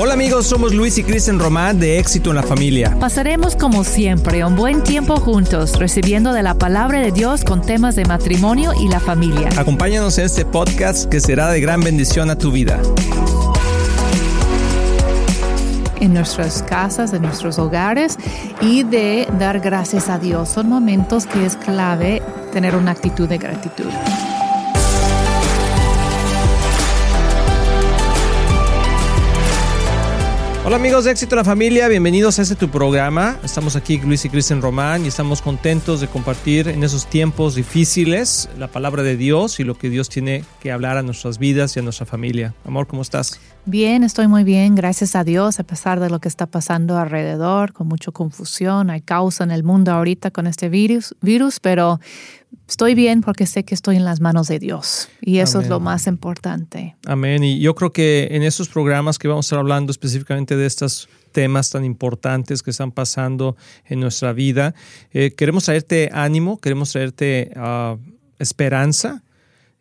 Hola amigos, somos Luis y Kristen Román de Éxito en la Familia. Pasaremos como siempre un buen tiempo juntos, recibiendo de la palabra de Dios con temas de matrimonio y la familia. Acompáñanos en este podcast que será de gran bendición a tu vida. En nuestras casas, en nuestros hogares y de dar gracias a Dios. Son momentos que es clave tener una actitud de gratitud. Hola amigos de Éxito en la Familia, bienvenidos a este tu programa. Estamos aquí Luis y Cristian Román y estamos contentos de compartir en esos tiempos difíciles la palabra de Dios y lo que Dios tiene que hablar a nuestras vidas y a nuestra familia. Amor, ¿cómo estás? Bien, estoy muy bien, gracias a Dios, a pesar de lo que está pasando alrededor, con mucha confusión, hay causa en el mundo ahorita con este virus, virus pero estoy bien porque sé que estoy en las manos de Dios y eso es lo más importante. Amén. Y yo creo que en estos programas que vamos a estar hablando específicamente de estos temas tan importantes que están pasando en nuestra vida, eh, queremos traerte ánimo, queremos traerte ah, esperanza.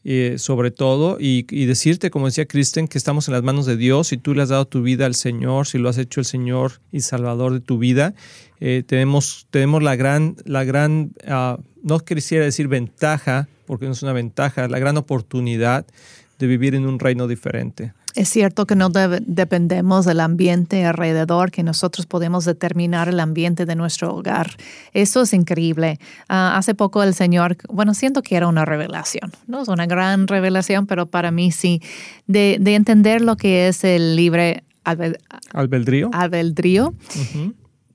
Eh, sobre todo, y, decirte, como decía Kristen, que estamos en las manos de Dios y tú le has dado tu vida al Señor, si lo has hecho el Señor y Salvador de tu vida, eh, tenemos, tenemos la gran, la gran ah, no quisiera decir ventaja, porque no es una ventaja, la gran oportunidad de vivir en un reino diferente. Es cierto que no dependemos del ambiente alrededor, que nosotros podemos determinar el ambiente de nuestro hogar. Eso es increíble. Ah, hace poco el Señor, bueno, siento que era una revelación, no es una gran revelación, pero para mí sí, de, entender lo que es el libre albedrío, albedrío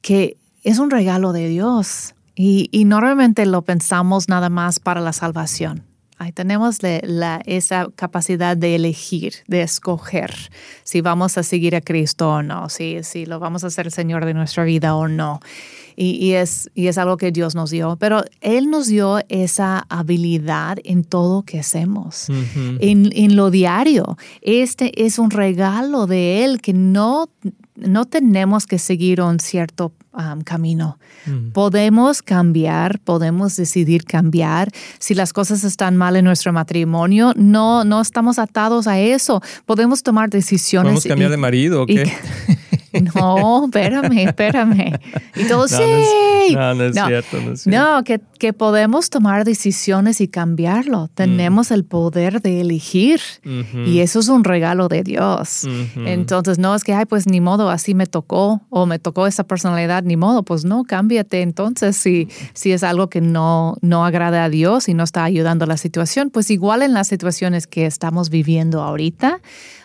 que es un regalo de Dios. Y, normalmente lo pensamos nada más para la salvación. Tenemos la, esa capacidad de elegir, de escoger si vamos a seguir a Cristo o no, si, si lo vamos a hacer el Señor de nuestra vida o no. Y, es, y es algo que Dios nos dio, pero Él nos dio esa habilidad en todo que hacemos, en, en lo diario. Este es un regalo de Él que no no tenemos que seguir un cierto um, camino. Mm. Podemos cambiar, podemos decidir cambiar. Si las cosas están mal en nuestro matrimonio, no, no estamos atados a eso. Podemos tomar decisiones. ¿Podemos cambiar de marido o qué? No, espérame, espérame. Y todos, sí. No, no es cierto, no es cierto. No, que, que, podemos tomar decisiones y cambiarlo. Tenemos mm. el poder de elegir. Y eso es un regalo de Dios. Entonces, no es que, ay, pues ni modo, así me tocó o me tocó esa personalidad, ni modo. Pues no, cámbiate. Entonces, si, si es algo que no, no agrada a Dios y no está ayudando a la situación, pues igual en las situaciones que estamos viviendo ahorita,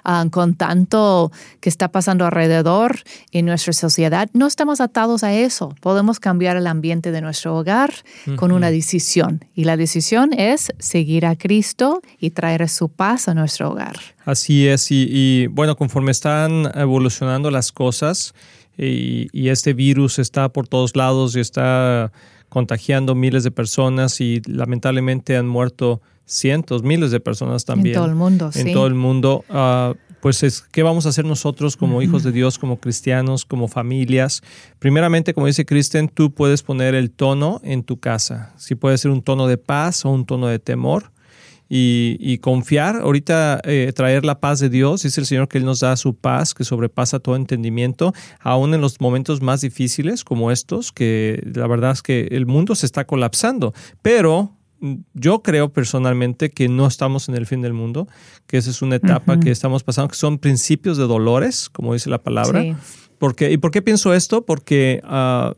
Ah, con tanto que está pasando alrededor en nuestra sociedad, no estamos atados a eso. Podemos cambiar el ambiente de nuestro hogar con una decisión. Y la decisión es seguir a Cristo y traer su paz a nuestro hogar. Así es. Y, bueno, conforme están evolucionando las cosas y, y este virus está por todos lados y está contagiando miles de personas y lamentablemente han muerto cientos, miles de personas también. En todo el mundo, En todo el mundo. Ah, pues es, ¿qué vamos a hacer nosotros como hijos de Dios, como cristianos, como familias? Primeramente, como dice Kristen, tú puedes poner el tono en tu casa. Si puede ser un tono de paz o un tono de temor. Y, confiar, ahorita eh, traer la paz de Dios, dice el Señor que Él nos da su paz que sobrepasa todo entendimiento, aún en los momentos más difíciles como estos, que la verdad es que el mundo se está colapsando, pero yo creo personalmente que no estamos en el fin del mundo, que esa es una etapa que estamos pasando, que son principios de dolores, como dice la palabra. Porque, ¿Y por qué pienso esto? Porque ah,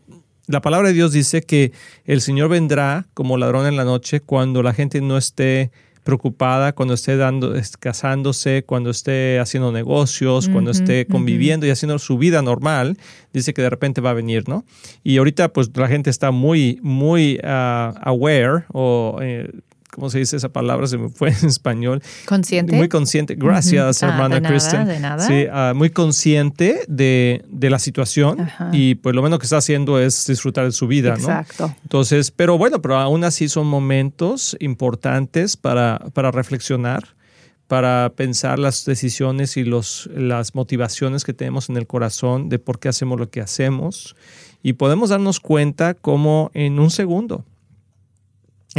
la palabra de Dios dice que el Señor vendrá como ladrón en la noche cuando la gente no esté preocupada cuando esté dando, casándose, cuando esté haciendo negocios, cuando esté conviviendo y haciendo su vida normal, dice que de repente va a venir, ¿no? Y ahorita pues la gente está muy, muy ah, aware o eh, ¿cómo se dice esa palabra? Se me fue en español. Consciente. Muy consciente. Gracias, ah, hermana Kristen. de nada. Sí, ah, muy consciente de, la situación y pues lo menos que está haciendo es disfrutar de su vida, Exacto. Entonces, pero bueno, pero aún así son momentos importantes para, para reflexionar para pensar las decisiones y los, las motivaciones que tenemos en el corazón de por qué hacemos lo que hacemos. Y podemos darnos cuenta cómo en un segundo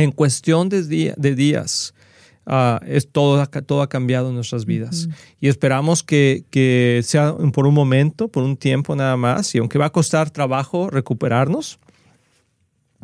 en cuestión de, de días, ah, es todo, todo ha cambiado en nuestras vidas. Y esperamos que, que sea por un momento, por un tiempo nada más, y aunque va a costar trabajo recuperarnos,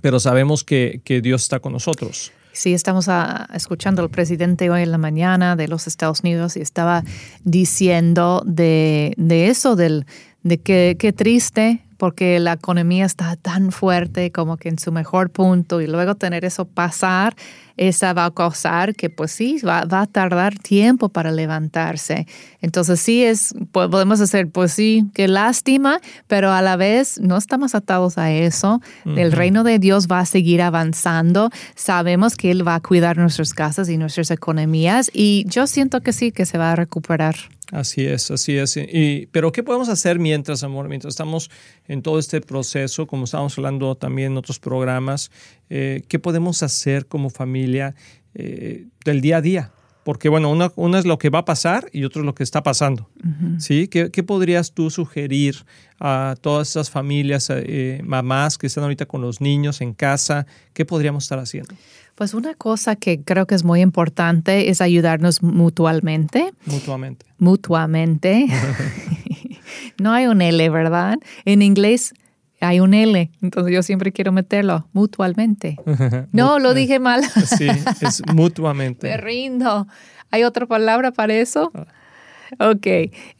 pero sabemos que, que Dios está con nosotros. Sí, estamos a, escuchando al presidente hoy en la mañana de los Estados Unidos y estaba diciendo de, de eso, del, de que qué triste porque la economía está tan fuerte como que en su mejor punto y luego tener eso pasar, esa va a causar que pues sí, va, a tardar tiempo para levantarse. Entonces sí es, podemos hacer, pues sí, qué lástima, pero a la vez no estamos atados a eso. El reino de Dios va a seguir avanzando. Sabemos que Él va a cuidar nuestras casas y nuestras economías y yo siento que sí, que se va a recuperar. Así es, así es. Y, pero ¿qué podemos hacer mientras, amor? Mientras estamos en todo este proceso, como estábamos hablando también en otros programas, eh, ¿qué podemos hacer como familia eh, del día a día? Porque, bueno, una, es lo que va a pasar y otro es lo que está pasando. ¿sí? ¿Qué, podrías tú sugerir a todas esas familias, eh, mamás que están ahorita con los niños en casa? ¿Qué podríamos estar haciendo? Pues una cosa que creo que es muy importante es ayudarnos mutuamente. Mutuamente. Mutuamente. no hay un L, ¿verdad? En inglés hay un L, entonces yo siempre quiero meterlo mutuamente. No, lo dije mal. sí, es mutuamente. Me rindo. ¿Hay otra palabra para eso? Ah. Ok,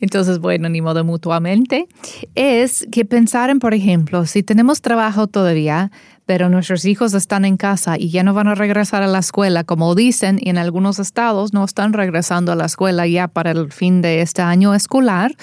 entonces bueno, ni modo mutuamente. Es que pensar en, por ejemplo, si tenemos trabajo todavía, pero nuestros hijos están en casa y ya no van a regresar a la escuela, como dicen, y en algunos estados no están regresando a la escuela ya para el fin de este año escolar.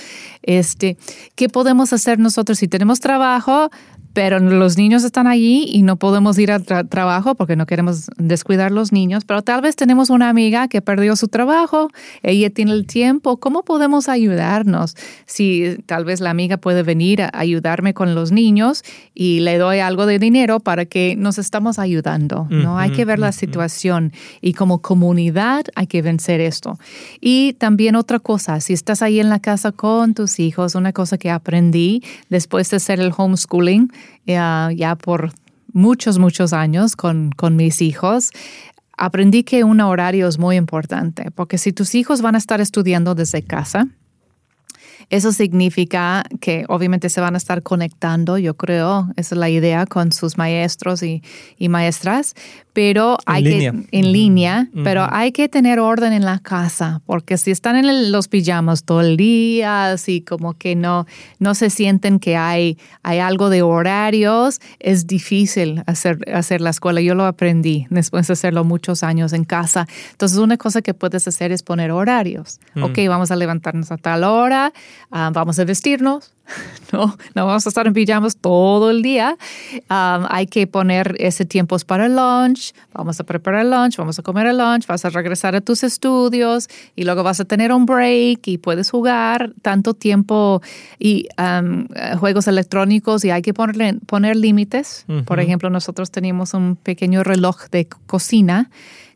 Este, ¿Qué podemos hacer nosotros si tenemos trabajo? Pero los niños están allí y no podemos ir al trabajo porque no queremos descuidar los niños, pero tal vez tenemos una amiga que perdió su trabajo, ella tiene el tiempo, ¿cómo podemos ayudarnos? Si tal vez la amiga puede venir a ayudarme con los niños y le doy algo de dinero para que nos estamos ayudando, ¿no? hay que ver la situación y como comunidad hay que vencer esto. Y también otra cosa, si estás ahí en la casa con tus hijos, una cosa que aprendí después de hacer el homeschooling, ya, por muchos, muchos años con, con mis hijos, aprendí que un horario es muy importante, porque si tus hijos van a estar estudiando desde casa, eso significa que obviamente se van a estar conectando, yo creo, esa es la idea, con sus maestros y, y maestras, pero hay que en línea, pero hay que tener orden en la casa, porque si están en los pijamas todo el día, así como que no, no se sienten que hay, hay algo de horarios, es difícil hacer, hacer la escuela. Yo lo aprendí después de hacerlo muchos años en casa. Entonces, una cosa que puedes hacer es poner horarios. Ok, vamos a levantarnos a tal hora, ah, vamos a vestirnos, no, no vamos a estar en pijamas todo el día. hay que poner ese tiempo para el lunch, vamos a preparar el lunch, vamos a comer el lunch, vas a regresar a tus estudios y luego vas a tener un break y puedes jugar tanto tiempo y juegos electrónicos y hay que ponerle, poner límites. Por ejemplo, nosotros teníamos un pequeño reloj de cocina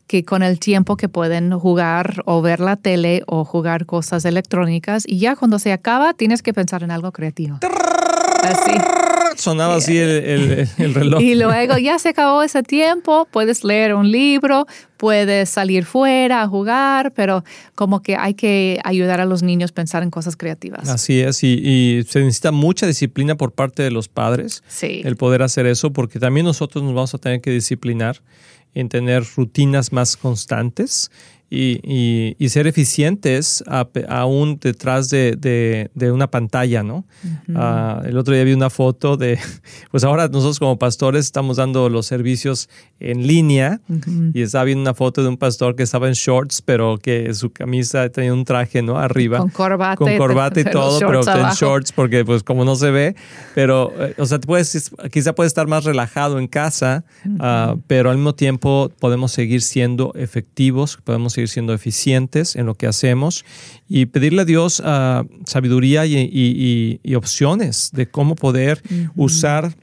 que con el tiempo que pueden jugar o ver la tele o jugar cosas electrónicas y ya cuando se acaba tienes que pensar en algo creativo. Así. Sonaba así el, reloj. Y luego ya se acabó ese tiempo, puedes leer un libro, puedes salir fuera a jugar, pero como que hay que ayudar a los niños a pensar en cosas creativas. Así es, y, y se necesita mucha disciplina por parte de los padres sí. el poder hacer eso, porque también nosotros nos vamos a tener que disciplinar en tener rutinas más constantes y, y, ser eficientes aún detrás de, de, una pantalla, ¿no? Ah, el otro día vi una foto de, pues ahora nosotros como pastores estamos dando los servicios en línea y estaba viendo una foto de un pastor que estaba en shorts, pero que su camisa tenía un traje, ¿no? Arriba. Con corbata. Con corbata y todo, pero en shorts porque pues como no se ve, pero, eh, o sea, puedes, quizá puede estar más relajado en casa, ah, pero al mismo tiempo podemos seguir siendo efectivos, podemos seguir siendo eficientes en lo que hacemos y pedirle a Dios uh, sabiduría y, opciones de cómo poder usar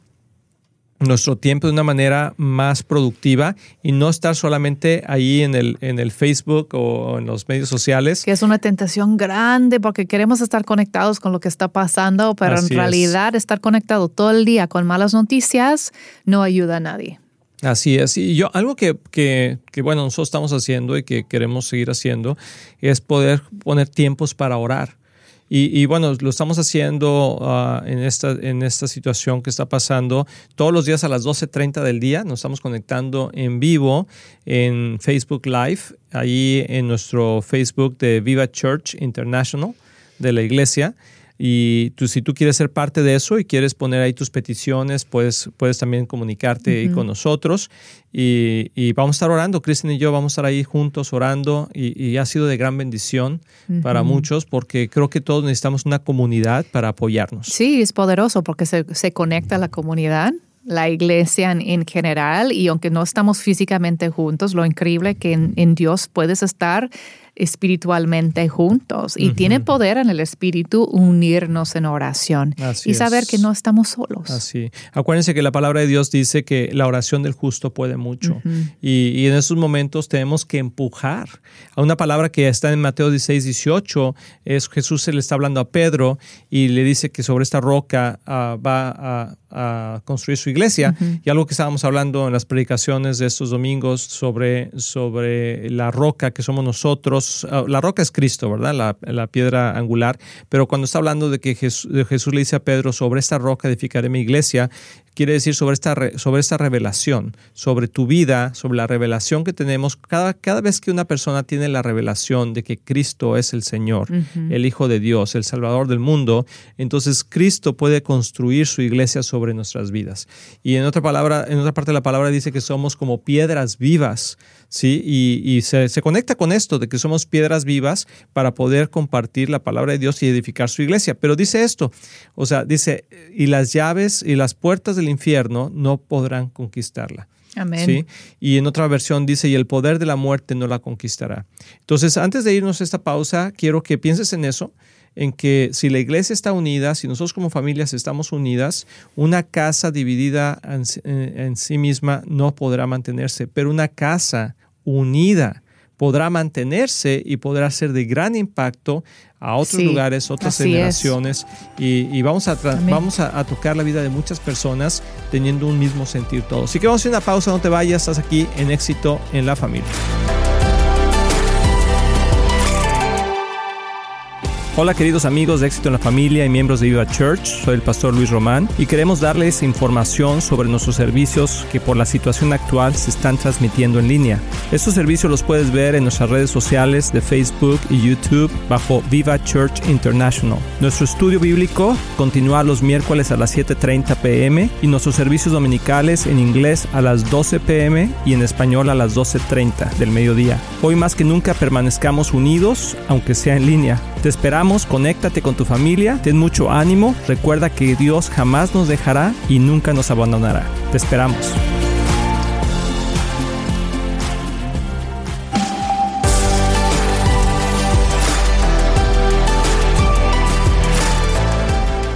nuestro tiempo de una manera más productiva y no estar solamente ahí en el, en el Facebook o en los medios sociales. Que es una tentación grande porque queremos estar conectados con lo que está pasando, pero en realidad estar conectado todo el día con malas noticias no ayuda a nadie. Así es. Y yo, algo que, que, bueno, nosotros estamos haciendo y que queremos seguir haciendo es poder poner tiempos para orar. Y, bueno, lo estamos haciendo ah, en, esta, en esta situación que está pasando todos los días a las 12.30 del día. Nos estamos conectando en vivo en Facebook Live, ahí en nuestro Facebook de Viva Church International de la iglesia. Y tú, si tú quieres ser parte de eso y quieres poner ahí tus peticiones, puedes, puedes también comunicarte ahí con nosotros. Y, vamos a estar orando, Cristian y yo vamos a estar ahí juntos orando y, ha sido de gran bendición para muchos porque creo que todos necesitamos una comunidad para apoyarnos. Sí, es poderoso porque se, se conecta la comunidad la iglesia en, general y aunque no estamos físicamente juntos, lo increíble que en Dios puedes estar espiritualmente juntos y tiene poder en el espíritu unirnos en oración y saber que no estamos solos. Así. Acuérdense que la palabra de Dios dice que la oración del justo puede mucho y, en esos momentos tenemos que empujar a una palabra que está en Mateo 16, 18, es Jesús se le está hablando a Pedro y le dice que sobre esta roca ah, va a, construir su iglesia y algo que estábamos hablando en las predicaciones de estos domingos sobre, sobre la roca que somos nosotros Ah, la roca es Cristo, ¿verdad? La, piedra angular, pero cuando está hablando de que Jesús, Jesús, le dice a Pedro, sobre esta roca edificaré mi iglesia, quiere decir sobre esta, sobre esta revelación, sobre tu vida, sobre la revelación que tenemos. Cada, cada vez que una persona tiene la revelación de que Cristo es el Señor, el Hijo de Dios, el Salvador del mundo, entonces Cristo puede construir su iglesia sobre nuestras vidas. Y en otra palabra, en otra parte de la palabra dice que somos como piedras vivas, ¿sí? Y, se, se conecta con esto de que somos piedras vivas para poder compartir la palabra de Dios y edificar su iglesia. Pero dice esto, o sea, dice, y las llaves y las puertas del infierno no podrán conquistarla. Amén. ¿sí? Y en otra versión dice, y el poder de la muerte no la conquistará. Entonces, antes de irnos a esta pausa, quiero que pienses en eso, en que si la iglesia está unida, si nosotros como familias estamos unidas, una casa dividida en sí misma no podrá mantenerse, pero una casa unida podrá mantenerse y podrá ser de gran impacto a otros lugares, otras generaciones y, vamos, a, vamos a, tocar la vida de muchas personas teniendo un mismo sentir todos. Así que vamos a hacer una pausa, no te vayas, estás aquí en éxito en la familia. Hola queridos amigos de Éxito en la Familia y miembros de Viva Church, soy el pastor Luis Román y queremos darles información sobre nuestros servicios que por la situación actual se están transmitiendo en línea. Estos servicios los puedes ver en nuestras redes sociales de Facebook y YouTube bajo Viva Church International. Nuestro estudio bíblico continúa los miércoles a las 7.30 pm y nuestros servicios dominicales en inglés a las 12 pm y en español a las 12.30 del mediodía. Hoy más que nunca permanezcamos unidos, aunque sea en línea. Te esperamos conéctate con tu familia, ten mucho ánimo, recuerda que Dios jamás nos dejará y nunca nos abandonará. Te esperamos.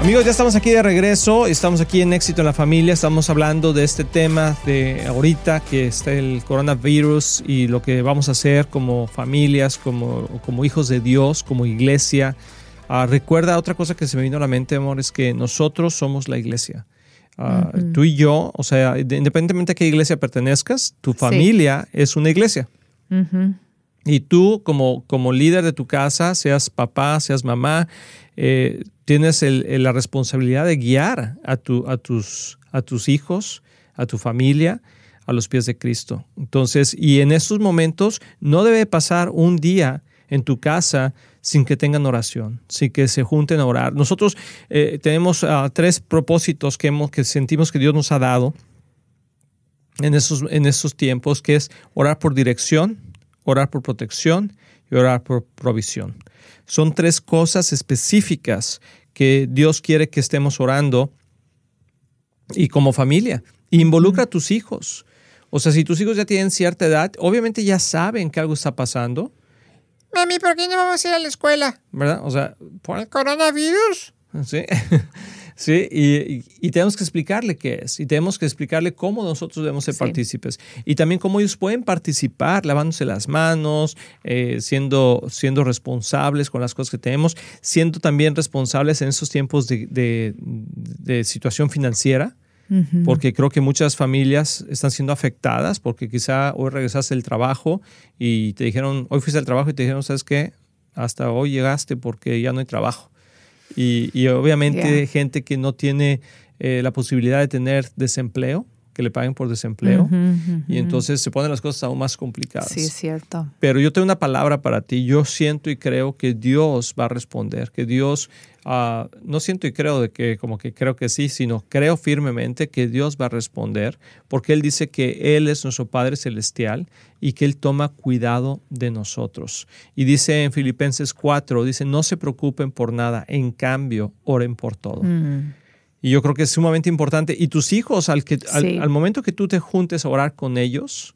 Amigos, ya estamos aquí de regreso, estamos aquí en Éxito en la Familia, estamos hablando de este tema de ahorita que está el coronavirus y lo que vamos a hacer como familias, como, como hijos de Dios, como iglesia. Ah, recuerda otra cosa que se me vino a la mente, amor, es que nosotros somos la iglesia. Ah, tú y yo, o sea, independientemente a qué iglesia pertenezcas, tu familia es una iglesia. Y tú como, como líder de tu casa, seas papá, seas mamá, eh, tienes la responsabilidad de guiar a, tu, a, tus, hijos, a tu familia, a los pies de Cristo. Entonces, y en estos momentos no debe pasar un día en tu casa sin que tengan oración, sin que se junten a orar. Nosotros eh, tenemos ah, tres propósitos que, hemos, sentimos que Dios nos ha dado en esos, en esos tiempos, que es orar por dirección, orar por protección y orar por provisión. Son tres cosas específicas que Dios quiere que estemos orando y como familia. Involucra a tus hijos. O sea, si tus hijos ya tienen cierta edad, obviamente ya saben que algo está pasando. Mami, ¿por qué no vamos a ir a la escuela? ¿Verdad? O sea, ¿por el coronavirus? Sí. ¿sí? Y, tenemos que explicarle qué es y tenemos que explicarle cómo nosotros debemos ser partícipes y también cómo ellos pueden participar lavándose las manos, eh, siendo, siendo responsables con las cosas que tenemos, siendo también responsables en estos tiempos de, de, situación financiera. porque creo que muchas familias están siendo afectadas porque quizá hoy regresaste del trabajo y te dijeron, hoy fuiste al trabajo y te dijeron, ¿sabes qué? Hasta hoy llegaste porque ya no hay trabajo. Y, obviamente gente que no tiene eh, la posibilidad de tener desempleo, que le paguen por desempleo. Y entonces se ponen las cosas aún más complicadas. Sí, es cierto. Pero yo tengo una palabra para ti. Yo siento y creo que Dios va a responder, que Dios, ah, no siento y creo de que como que creo que sí, sino creo firmemente que Dios va a responder, porque Él dice que Él es nuestro Padre Celestial y que Él toma cuidado de nosotros. Y dice en Filipenses 4, dice, no se preocupen por nada, en cambio, oren por todo. Mm. Y yo creo que es sumamente importante. Y tus hijos, al, que, al, momento que tú te juntes a orar con ellos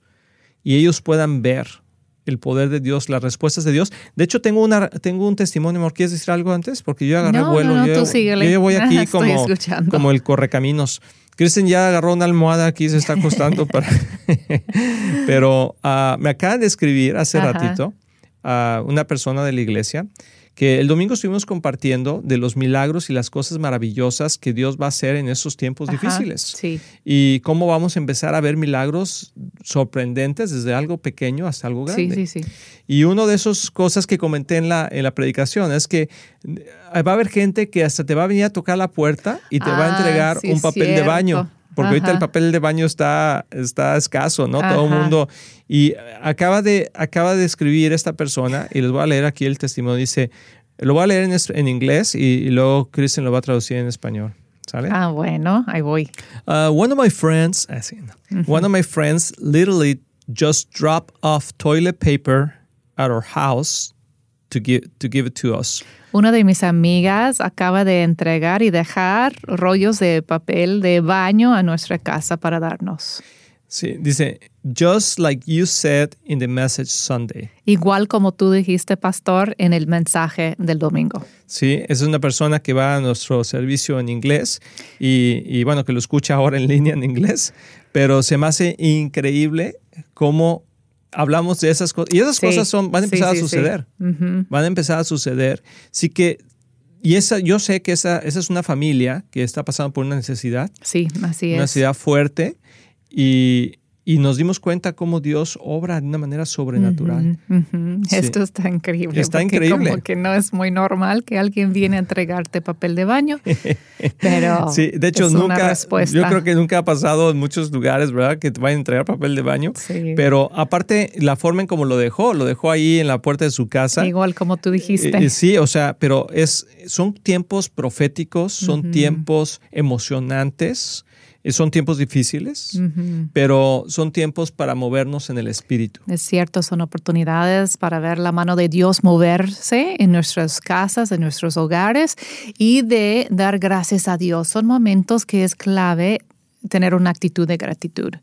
y ellos puedan ver el poder de Dios, las respuestas de Dios. De hecho, tengo, una, tengo un testimonio. ¿Me quieres decir algo antes? Porque yo agarré vuelo. No, yo, tú yo, voy aquí como, como el correcaminos. Kristen ya agarró una almohada aquí, se está acostando para... Pero uh, me acaba de escribir hace ratito a una persona de la iglesia que el domingo estuvimos compartiendo de los milagros y las cosas maravillosas que Dios va a hacer en esos tiempos difíciles. Sí. Y cómo vamos a empezar a ver milagros sorprendentes desde algo pequeño hasta algo grande. Sí, sí, sí. Y una de esas cosas que comenté en la, en la predicación es que eh, va a haber gente que hasta te va a venir a tocar la puerta y te va a ah, entregar un papel de baño porque ahorita el papel de baño está, está escaso, ¿no? Todo el mundo. Y acaba de, acaba de escribir esta persona, y les voy a leer aquí el testimonio, dice, lo voy a leer en, en inglés y, luego Kristen lo va a traducir en español. ¿Sale? Ah, bueno, ahí voy. Uh, one of my friends, así, ah, one of my friends literally just dropped off toilet paper at our house to give, to give it to us. Una de mis amigas acaba de entregar y dejar rollos de papel de baño a nuestra casa para darnos. Sí, dice, just like you said in the message Sunday. Igual como tú dijiste, pastor, en el mensaje del domingo. Sí, es una persona que va a nuestro servicio en inglés y, y bueno, que lo escucha ahora en línea en inglés, pero se me hace increíble cómo hablamos de esas cosas. Y esas cosas son, van a empezar a suceder. Van a empezar a suceder. Sí que, y esa, yo sé que esa, esa es una familia que está pasando por una necesidad. Sí, así es. Una necesidad fuerte. Y, y nos dimos cuenta cómo Dios obra de una manera sobrenatural. Esto está increíble. Está increíble. Como que no es muy normal que alguien viene a entregarte papel de baño, pero sí, de hecho nunca, yo creo que nunca ha pasado en muchos lugares, ¿verdad? Que te vayan a entregar papel de baño. Sí. Pero aparte la forma en cómo lo dejó, lo dejó ahí en la puerta de su casa. Igual como tú dijiste. Eh, sí, o sea, pero es, son tiempos proféticos, son tiempos emocionantes son tiempos difíciles, pero son tiempos para movernos en el espíritu. Es cierto, son oportunidades para ver la mano de Dios moverse en nuestras casas, en nuestros hogares y de dar gracias a Dios. Son momentos que es clave tener una actitud de gratitud,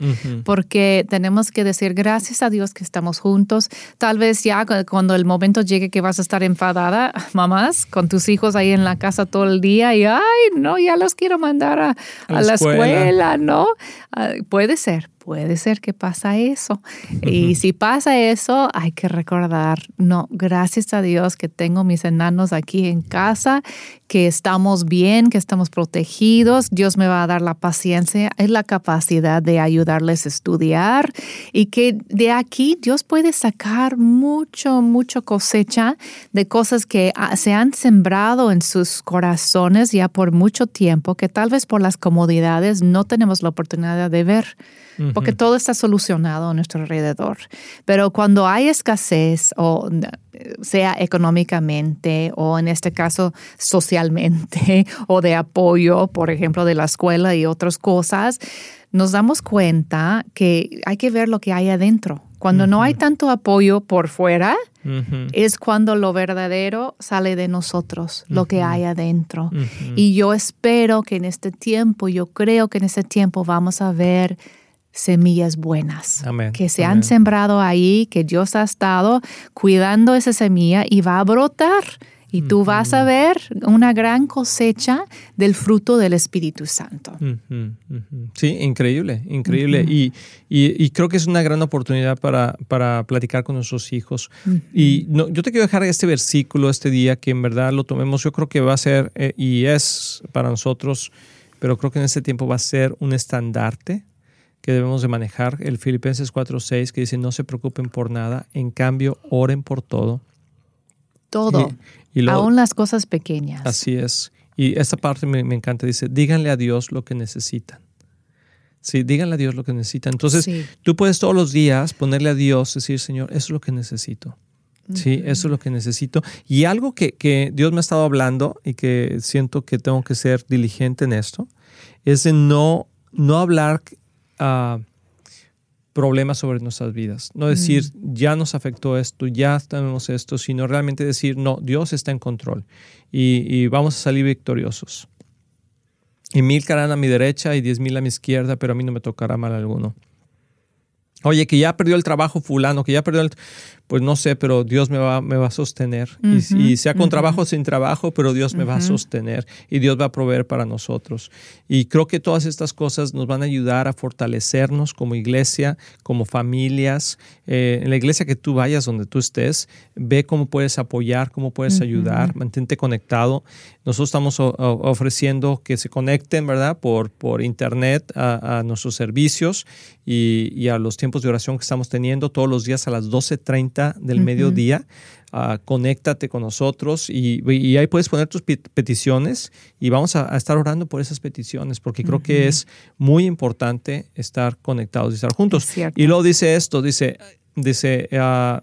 porque tenemos que decir gracias a Dios que estamos juntos. Tal vez ya cuando el momento llegue que vas a estar enfadada, mamás, con tus hijos ahí en la casa todo el día y, ay, no, ya los quiero mandar a, la, escuela. ¿no? Ah, puede ser, puede ser que pasa eso. Y si pasa eso, hay que recordar, no, gracias a Dios que tengo mis enanos aquí en casa, que estamos bien, que estamos protegidos. Dios me va a dar la paciencia, es la capacidad de ayudarles a estudiar y que de aquí Dios puede sacar mucho, mucho cosecha de cosas que ah, se han sembrado en sus corazones ya por mucho tiempo, que tal vez por las comodidades no tenemos la oportunidad de ver porque todo está solucionado a nuestro alrededor. Pero cuando hay escasez, o sea económicamente, o en este caso socialmente, o de apoyo, por ejemplo, de la escuela y otras cosas, nos damos cuenta que hay que ver lo que hay adentro. Cuando no hay tanto apoyo por fuera, es cuando lo verdadero sale de nosotros, lo que hay adentro. Y yo espero que en este tiempo, yo creo que en este tiempo vamos a ver semillas buenas que se han sembrado ahí, que Dios ha estado cuidando esa semilla y va a brotar. Y tú vas a ver una gran cosecha del fruto del Espíritu Santo. Sí, increíble, increíble. y, y, creo que es una gran oportunidad para, para platicar con nuestros hijos. Y no, yo te quiero dejar este versículo este día, que en verdad lo tomemos. Yo creo que va a ser eh, y es para nosotros pero creo que en este tiempo va a ser un estandarte que debemos de manejar. El Filipenses 4.6 que dice, no se preocupen por nada, en cambio, oren por todo. Todo, Y- y lo- aún las cosas pequeñas. Así es. Y esta parte me, me encanta, dice, díganle a Dios lo que necesitan. Sí, díganle a Dios lo que necesitan. Entonces, Sí. tú puedes todos los días ponerle a Dios, decir, Señor, eso es lo que necesito. Sí, eso es lo que necesito. Y algo que, que Dios me ha estado hablando y que siento que tengo que ser diligente en esto, es de no, no hablar problemas sobre nuestras vidas. No decir, ya nos afectó esto, ya tenemos esto, sino realmente decir, no, Dios está en control y, y vamos a salir victoriosos. Y mil caerán a mi derecha y diez mil a mi izquierda, pero a mí no me tocará mal alguno. Oye, que ya perdió el trabajo fulano, que ya perdió el... Pues no sé, pero Dios me va, me va a sostener. Y- sea con trabajo o sin trabajo, pero Dios me va a sostener y Dios va a proveer para nosotros. Y creo que todas estas cosas nos van a ayudar a fortalecernos como iglesia, como familias. Eh, en la iglesia que tú vayas, donde tú estés, ve cómo puedes apoyar, cómo puedes ayudar, mantente conectado. Nosotros estamos ofreciendo que se conecten, ¿verdad? Por, por internet a, a nuestros servicios y, y a los tiempos de oración que estamos teniendo todos los días a las 12.30 del mediodía. Ah, conéctate con nosotros y, y ahí puedes poner tus pet- peticiones y vamos a, a estar orando por esas peticiones porque creo que es muy importante estar conectados y estar juntos. Es. Y luego dice esto, dice, dice, ah,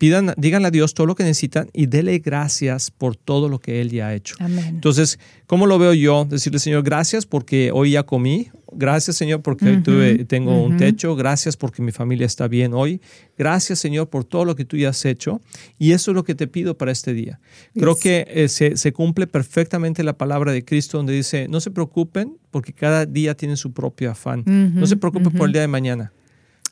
pidan, díganle a Dios todo lo que necesitan y dele gracias por todo lo que Él ya ha hecho. Amén. Entonces, ¿cómo lo veo yo? Decirle, Señor, gracias porque hoy ya comí. Gracias, Señor, porque hoy Ujú, tuve, tengo un ujú. techo. Gracias porque mi familia está bien hoy. Gracias, Señor, por todo lo que tú ya has hecho. Y eso es lo que te pido para este día. Creo Yes. que eh, se, se cumple perfectamente la palabra de Cristo donde dice, no se preocupen porque cada día tiene su propio afán. no se preocupen por el día de mañana.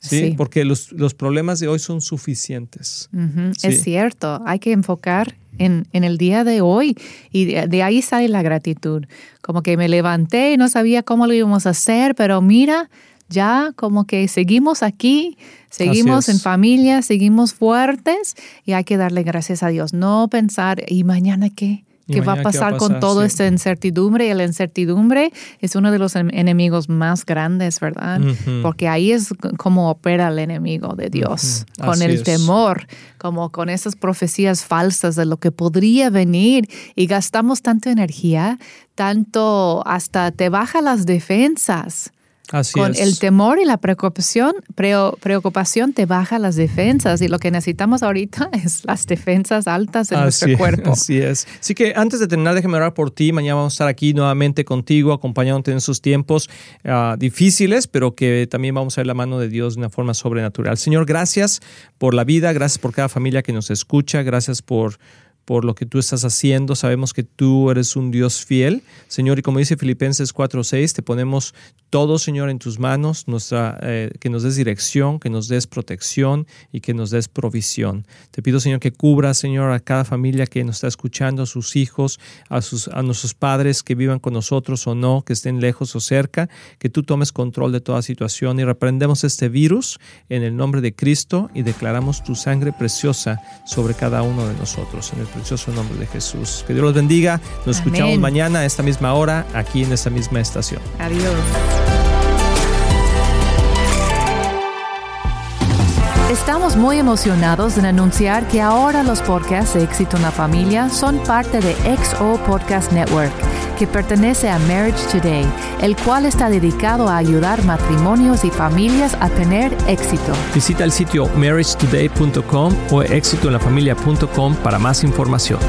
¿Sí? Sí. Porque los, los problemas de hoy son suficientes. Sí. Es cierto, hay que enfocar en, en el día de hoy y de, de ahí sale la gratitud. Como que me levanté y no sabía cómo lo íbamos a hacer, pero mira, ya como que seguimos aquí, seguimos en familia, seguimos fuertes y hay que darle gracias a Dios. No pensar, ¿y mañana qué? ¿Y ¿Qué va a va pasar con toda Sí. esta incertidumbre? Y la incertidumbre es uno de los en- enemigos más grandes, ¿verdad? Porque ahí es como opera el enemigo de Dios, con Así el es. temor, como con esas profecías falsas de lo que podría venir y gastamos tanta energía, tanto hasta te baja las defensas. Así con es. el temor y la preocupación, preo- preocupación te baja las defensas y lo que necesitamos ahorita es las defensas altas de nuestro cuerpo. así es. Así que antes de terminar, déjame orar por ti. Mañana vamos a estar aquí nuevamente contigo, acompañándote en esos tiempos ah, difíciles, pero que también vamos a ver la mano de Dios de una forma sobrenatural. Señor, gracias por la vida, gracias por cada familia que nos escucha, gracias por por lo que tú estás haciendo. Sabemos que tú eres un Dios fiel, Señor, y como dice Filipenses 4:6, te ponemos todo, Señor, en tus manos, eh, que nos des dirección, que nos des protección y que nos des provisión. Te pido, Señor, que cubra, Señor, a cada familia que nos está escuchando, a sus hijos, a, nuestros padres que vivan con nosotros o no, que estén lejos o cerca, que tú tomes control de toda situación y reprendemos este virus en el nombre de Cristo y declaramos tu sangre preciosa sobre cada uno de nosotros, en precioso nombre de Jesús. Que Dios los bendiga. Nos Amén. escuchamos mañana a esta misma hora, aquí en esta misma estación. Adiós. Estamos muy emocionados en anunciar que ahora los podcasts de Éxito en la Familia son parte de XO Podcast Network, que pertenece a Marriage Today, el cual está dedicado a ayudar matrimonios y familias a tener éxito. Visita el sitio marriagetoday.com o éxitoenlafamilia.com para más información.